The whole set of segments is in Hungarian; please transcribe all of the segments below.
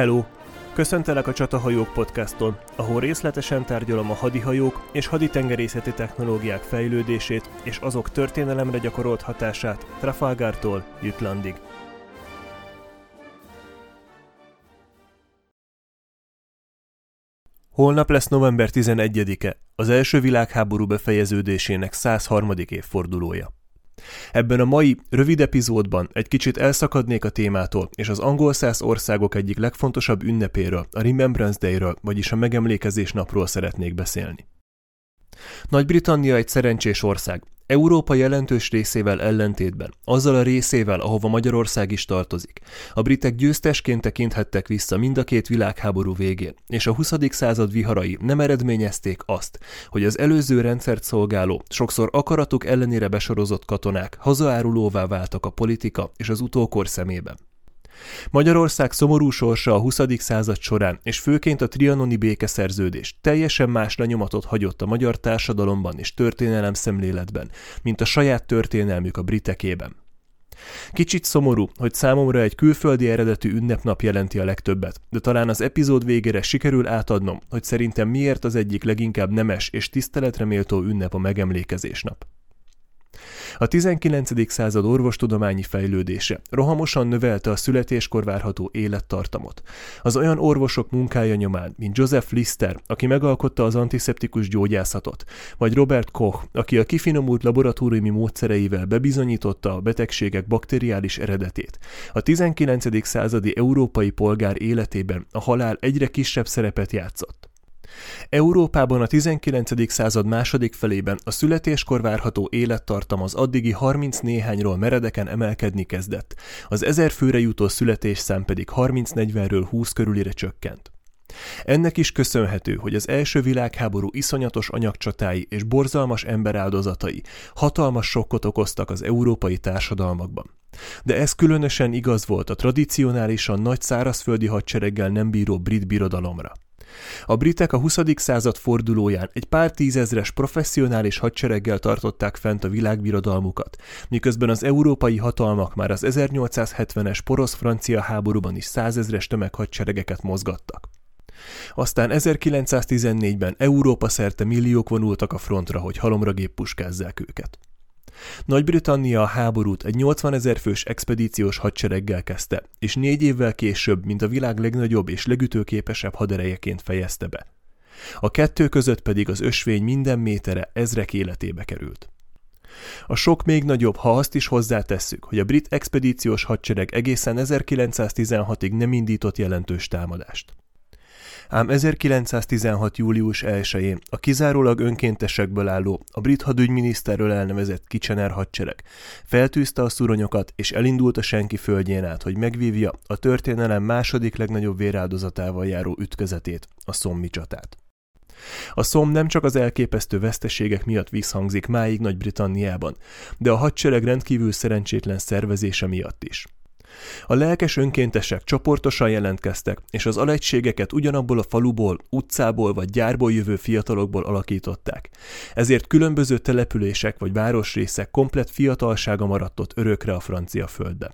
Hello! Köszöntelek a Csatahajók podcaston, ahol részletesen tárgyalom a hadihajók és haditengerészeti technológiák fejlődését és azok történelemre gyakorolt hatását Trafalgartól Jutlandig. Holnap lesz november 11-e, az első világháború befejeződésének 103. évfordulója. Ebben a mai, rövid epizódban egy kicsit elszakadnék a témától, és az angol száz országok egyik legfontosabb ünnepéről, a Remembrance Day-ről, vagyis a megemlékezés napról szeretnék beszélni. Nagy-Britannia egy szerencsés ország, Európa jelentős részével ellentétben, azzal a részével, ahova Magyarország is tartozik. A britek győztesként tekinthettek vissza mind a két világháború végén, és a 20. század viharai nem eredményezték azt, hogy az előző rendszert szolgáló, sokszor akaratuk ellenére besorozott katonák hazaárulóvá váltak a politika és az utókor szemében. Magyarország szomorú sorsa a 20. század során, és főként a trianoni békeszerződés teljesen más lenyomatot hagyott a magyar társadalomban és történelem szemléletben, mint a saját történelmük a britekében. Kicsit szomorú, hogy számomra egy külföldi eredetű ünnepnap jelenti a legtöbbet, de talán az epizód végére sikerül átadnom, hogy szerintem miért az egyik leginkább nemes és tiszteletre méltó ünnep a megemlékezés nap. A 19. század orvostudományi fejlődése rohamosan növelte a születéskor várható élettartamot. Az olyan orvosok munkája nyomán, mint Joseph Lister, aki megalkotta az antiszeptikus gyógyászatot, vagy Robert Koch, aki a kifinomult laboratóriumi módszereivel bebizonyította a betegségek bakteriális eredetét. A 19. századi európai polgár életében a halál egyre kisebb szerepet játszott. Európában a 19. század második felében a születéskor várható élettartam az addigi 30 néhányról meredeken emelkedni kezdett, az ezer főre jutó születésszám pedig 30-40-ről 20 körülire csökkent. Ennek is köszönhető, hogy az első világháború iszonyatos anyagcsatái és borzalmas emberáldozatai hatalmas sokkot okoztak az európai társadalmakban. De ez különösen igaz volt a tradicionálisan nagy szárazföldi hadsereggel nem bíró brit birodalomra. A britek a 20. század fordulóján egy pár tízezres professzionális hadsereggel tartották fent a világbirodalmukat, miközben az európai hatalmak már az 1870-es porosz-francia háborúban is százezres tömeghadseregeket mozgattak. Aztán 1914-ben Európa szerte milliók vonultak a frontra, hogy halomra géppuskázzák őket. Nagy-Britannia a háborút egy 80 ezer fős expedíciós hadsereggel kezdte, és négy évvel később, mint a világ legnagyobb és legütőképesebb haderejeként fejezte be. A kettő között pedig az ösvény minden métere ezrek életébe került. A sok még nagyobb, ha azt is hozzátesszük, hogy a brit expedíciós hadsereg egészen 1916-ig nem indított jelentős támadást ám 1916. július 1-én a kizárólag önkéntesekből álló, a brit hadügyminiszterről elnevezett Kitchener hadsereg feltűzte a szuronyokat és elindult a senki földjén át, hogy megvívja a történelem második legnagyobb véráldozatával járó ütközetét, a Szommi csatát. A szom nem csak az elképesztő veszteségek miatt visszhangzik máig Nagy-Britanniában, de a hadsereg rendkívül szerencsétlen szervezése miatt is. A lelkes önkéntesek csoportosan jelentkeztek, és az alegységeket ugyanabból a faluból, utcából vagy gyárból jövő fiatalokból alakították. Ezért különböző települések vagy városrészek komplet fiatalsága maradt ott örökre a francia földben.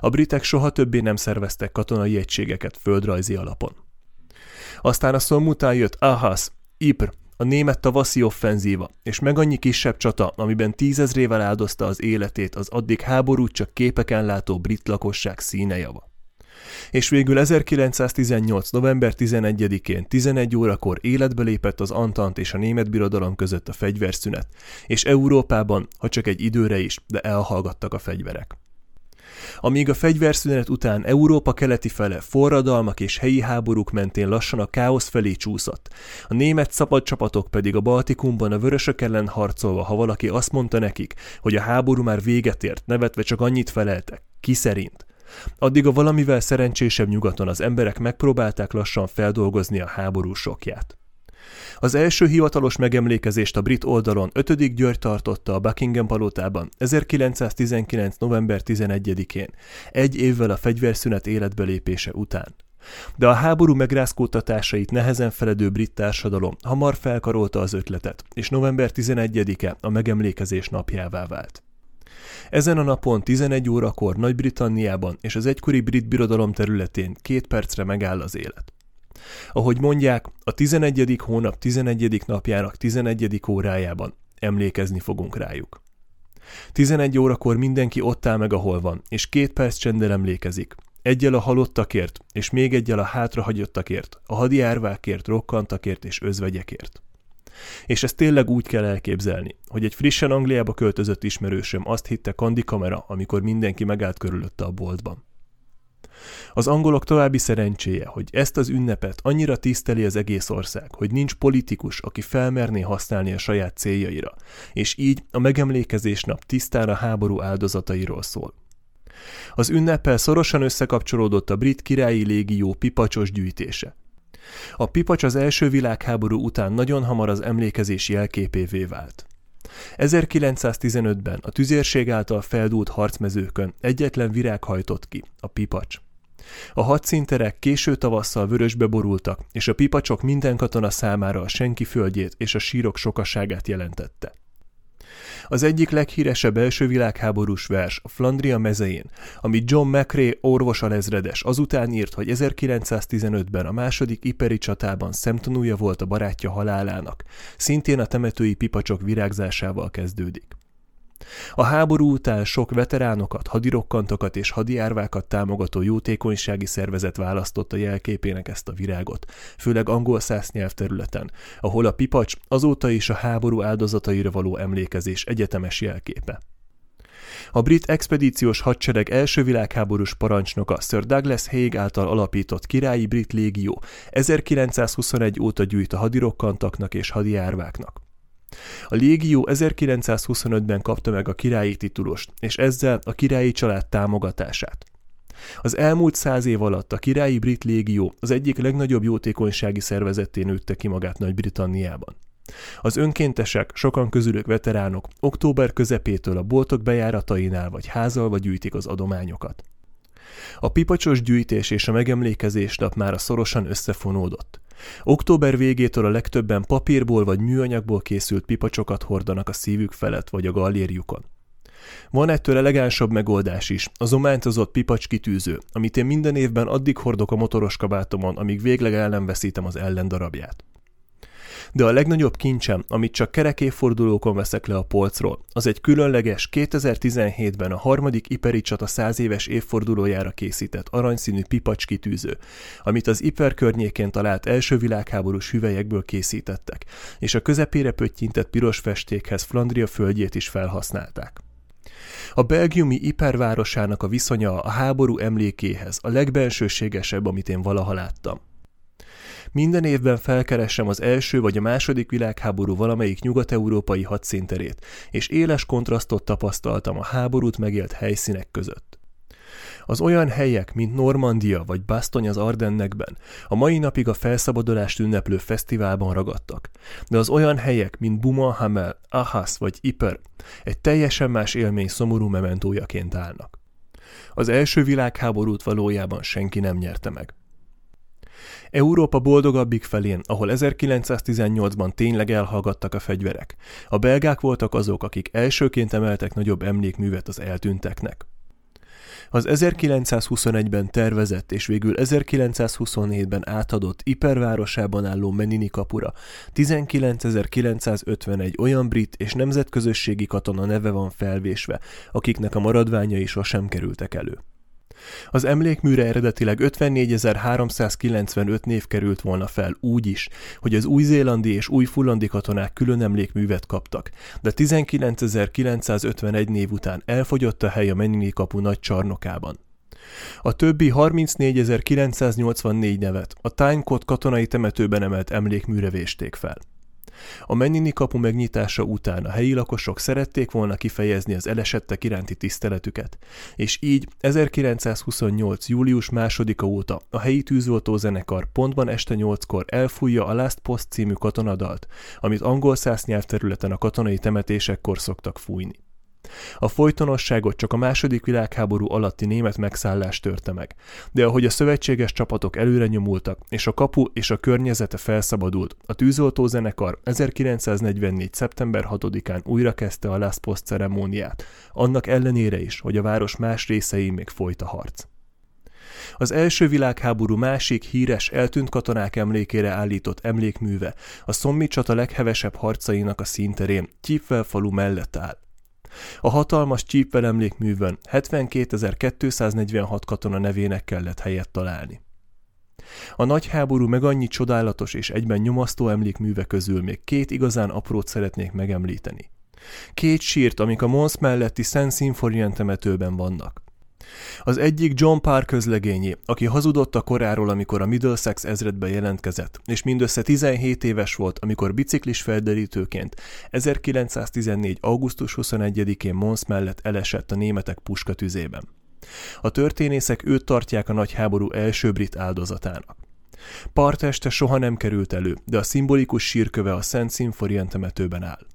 A britek soha többé nem szerveztek katonai egységeket földrajzi alapon. Aztán a szom után jött Ahas, Ypres, a német tavaszi offenzíva, és meg annyi kisebb csata, amiben tízezrével áldozta az életét az addig háborút csak képeken látó brit lakosság színejava. És végül 1918. november 11-én 11 órakor életbe lépett az Antant és a német birodalom között a fegyverszünet, és Európában, ha csak egy időre is, de elhallgattak a fegyverek. Amíg a fegyverszünet után Európa keleti fele forradalmak és helyi háborúk mentén lassan a káosz felé csúszott, a német szabad csapatok pedig a Baltikumban a vörösök ellen harcolva, ha valaki azt mondta nekik, hogy a háború már véget ért, nevetve csak annyit feleltek, ki szerint. Addig a valamivel szerencsésebb nyugaton az emberek megpróbálták lassan feldolgozni a háború sokját. Az első hivatalos megemlékezést a brit oldalon 5. György tartotta a Buckingham palotában 1919. november 11-én, egy évvel a fegyverszünet életbelépése után. De a háború megrázkódtatásait nehezen feledő brit társadalom hamar felkarolta az ötletet, és november 11-e a megemlékezés napjává vált. Ezen a napon 11 órakor Nagy-Britanniában és az egykori brit birodalom területén két percre megáll az élet. Ahogy mondják, a 11. hónap 11. napjának 11. órájában emlékezni fogunk rájuk. 11 órakor mindenki ott áll meg, ahol van, és két perc csendel emlékezik. Egyel a halottakért, és még egyel a hátrahagyottakért, a hadiárvákért, rokkantakért és özvegyekért. És ezt tényleg úgy kell elképzelni, hogy egy frissen Angliába költözött ismerősöm azt hitte Kandi kamera, amikor mindenki megállt körülötte a boltban. Az angolok további szerencséje, hogy ezt az ünnepet annyira tiszteli az egész ország, hogy nincs politikus, aki felmerné használni a saját céljaira, és így a megemlékezés nap tisztán a háború áldozatairól szól. Az ünnepel szorosan összekapcsolódott a brit királyi légió pipacsos gyűjtése. A pipacs az első világháború után nagyon hamar az emlékezés jelképévé vált. 1915-ben a tüzérség által feldúlt harcmezőkön egyetlen virág hajtott ki, a pipacs. A hadszínterek késő tavasszal vörösbe borultak, és a pipacsok minden katona számára a senki földjét és a sírok sokaságát jelentette. Az egyik leghíresebb első világháborús vers a Flandria mezején, amit John McRae orvosalezredes azután írt, hogy 1915-ben a második iperi csatában szemtanúja volt a barátja halálának, szintén a temetői pipacsok virágzásával kezdődik. A háború után sok veteránokat, hadirokkantokat és hadiárvákat támogató jótékonysági szervezet választotta jelképének ezt a virágot, főleg angol száz nyelvterületen, ahol a pipacs azóta is a háború áldozataira való emlékezés egyetemes jelképe. A brit expedíciós hadsereg első világháborús parancsnoka Sir Douglas Haig által alapított királyi brit légió 1921 óta gyűjt a hadirokkantaknak és hadiárváknak. A légió 1925-ben kapta meg a királyi titulust, és ezzel a királyi család támogatását. Az elmúlt száz év alatt a királyi brit légió az egyik legnagyobb jótékonysági szervezetté nőtte ki magát Nagy-Britanniában. Az önkéntesek, sokan közülük veteránok, október közepétől a boltok bejáratainál vagy házalva gyűjtik az adományokat. A pipacsos gyűjtés és a megemlékezés nap már a szorosan összefonódott. Október végétől a legtöbben papírból vagy műanyagból készült pipacsokat hordanak a szívük felett vagy a gallérjukon. Van ettől elegánsabb megoldás is, az omántozott pipacs kitűző, amit én minden évben addig hordok a motoros kabátomon, amíg végleg el nem veszítem az ellendarabját de a legnagyobb kincsem, amit csak kerekéfordulókon veszek le a polcról, az egy különleges 2017-ben a harmadik iperi csata száz éves évfordulójára készített aranyszínű pipacs kitűző, amit az Iper környékén talált első világháborús hüvelyekből készítettek, és a közepére pöttyintett piros festékhez Flandria földjét is felhasználták. A belgiumi Iper városának a viszonya a háború emlékéhez a legbensőségesebb, amit én valaha láttam. Minden évben felkeresem az első vagy a második világháború valamelyik nyugat-európai hadszínterét, és éles kontrasztot tapasztaltam a háborút megélt helyszínek között. Az olyan helyek, mint Normandia vagy Bastogne az Ardennekben, a mai napig a felszabadulást ünneplő fesztiválban ragadtak, de az olyan helyek, mint Bumahamel, Ahas vagy Iper, egy teljesen más élmény szomorú mementójaként állnak. Az első világháborút valójában senki nem nyerte meg. Európa boldogabbik felén, ahol 1918-ban tényleg elhallgattak a fegyverek. A belgák voltak azok, akik elsőként emeltek nagyobb emlékművet az eltűnteknek. Az 1921-ben tervezett és végül 1927-ben átadott Ipervárosában álló Menini kapura 19.951 olyan brit és nemzetközösségi katona neve van felvésve, akiknek a maradványai sosem kerültek elő. Az emlékműre eredetileg 54.395 név került volna fel úgy is, hogy az új-zélandi és új-fullandi katonák külön emlékművet kaptak, de 19.951 név után elfogyott a hely a Menini kapu nagy csarnokában. A többi 34.984 nevet a Tynecott katonai temetőben emelt emlékműre vésték fel. A Menini kapu megnyitása után a helyi lakosok szerették volna kifejezni az elesettek iránti tiszteletüket, és így 1928. július 2-a óta a helyi tűzoltó zenekar pontban este 8-kor elfújja a Last Post című katonadalt, amit angol száz nyelvterületen a katonai temetésekkor szoktak fújni. A folytonosságot csak a második világháború alatti német megszállás törte meg, de ahogy a szövetséges csapatok előre nyomultak, és a kapu és a környezete felszabadult, a tűzoltó zenekar 1944. szeptember 6-án újra kezdte a Last Post ceremóniát, annak ellenére is, hogy a város más részei még folyt a harc. Az első világháború másik híres eltűnt katonák emlékére állított emlékműve a Szommi csata leghevesebb harcainak a színterén Tyipvel falu mellett áll. A hatalmas Csípvel emlékművön 72.246 katona nevének kellett helyet találni. A nagy háború meg annyi csodálatos és egyben nyomasztó emlékműve közül még két igazán aprót szeretnék megemlíteni. Két sírt, amik a Mons melletti Szent Színforien temetőben vannak. Az egyik John Parr közlegényé, aki hazudott a koráról, amikor a Middlesex ezredbe jelentkezett, és mindössze 17 éves volt, amikor biciklis felderítőként 1914. augusztus 21-én Mons mellett elesett a németek puskatüzében. A történészek őt tartják a nagy háború első brit áldozatának. Parteste soha nem került elő, de a szimbolikus sírköve a Szent Színforien temetőben áll.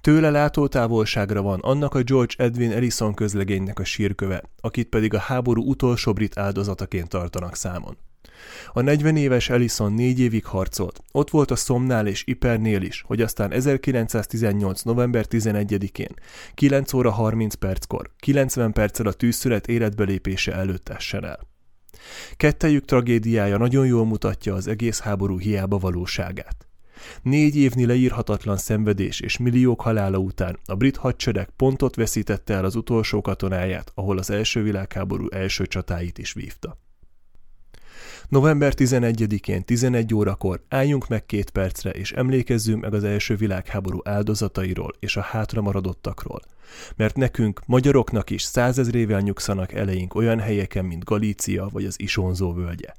Tőle látótávolságra van annak a George Edwin Ellison közlegénynek a sírköve, akit pedig a háború utolsó brit áldozataként tartanak számon. A 40 éves Ellison négy évig harcolt, ott volt a Szomnál és Ipernél is, hogy aztán 1918. november 11-én, 9 óra 30 perckor, 90 perccel a tűzszület életbelépése előtt essen el. Kettejük tragédiája nagyon jól mutatja az egész háború hiába valóságát. Négy évnyi leírhatatlan szenvedés és milliók halála után a brit hadsereg pontot veszítette el az utolsó katonáját, ahol az első világháború első csatáit is vívta. November 11-én 11 órakor álljunk meg két percre, és emlékezzünk meg az első világháború áldozatairól és a hátra maradottakról. Mert nekünk, magyaroknak is százezrével nyugszanak eleink olyan helyeken, mint Galícia vagy az Isonzó völgye.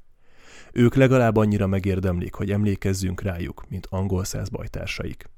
Ők legalább annyira megérdemlik, hogy emlékezzünk rájuk, mint angol száz bajtársaik.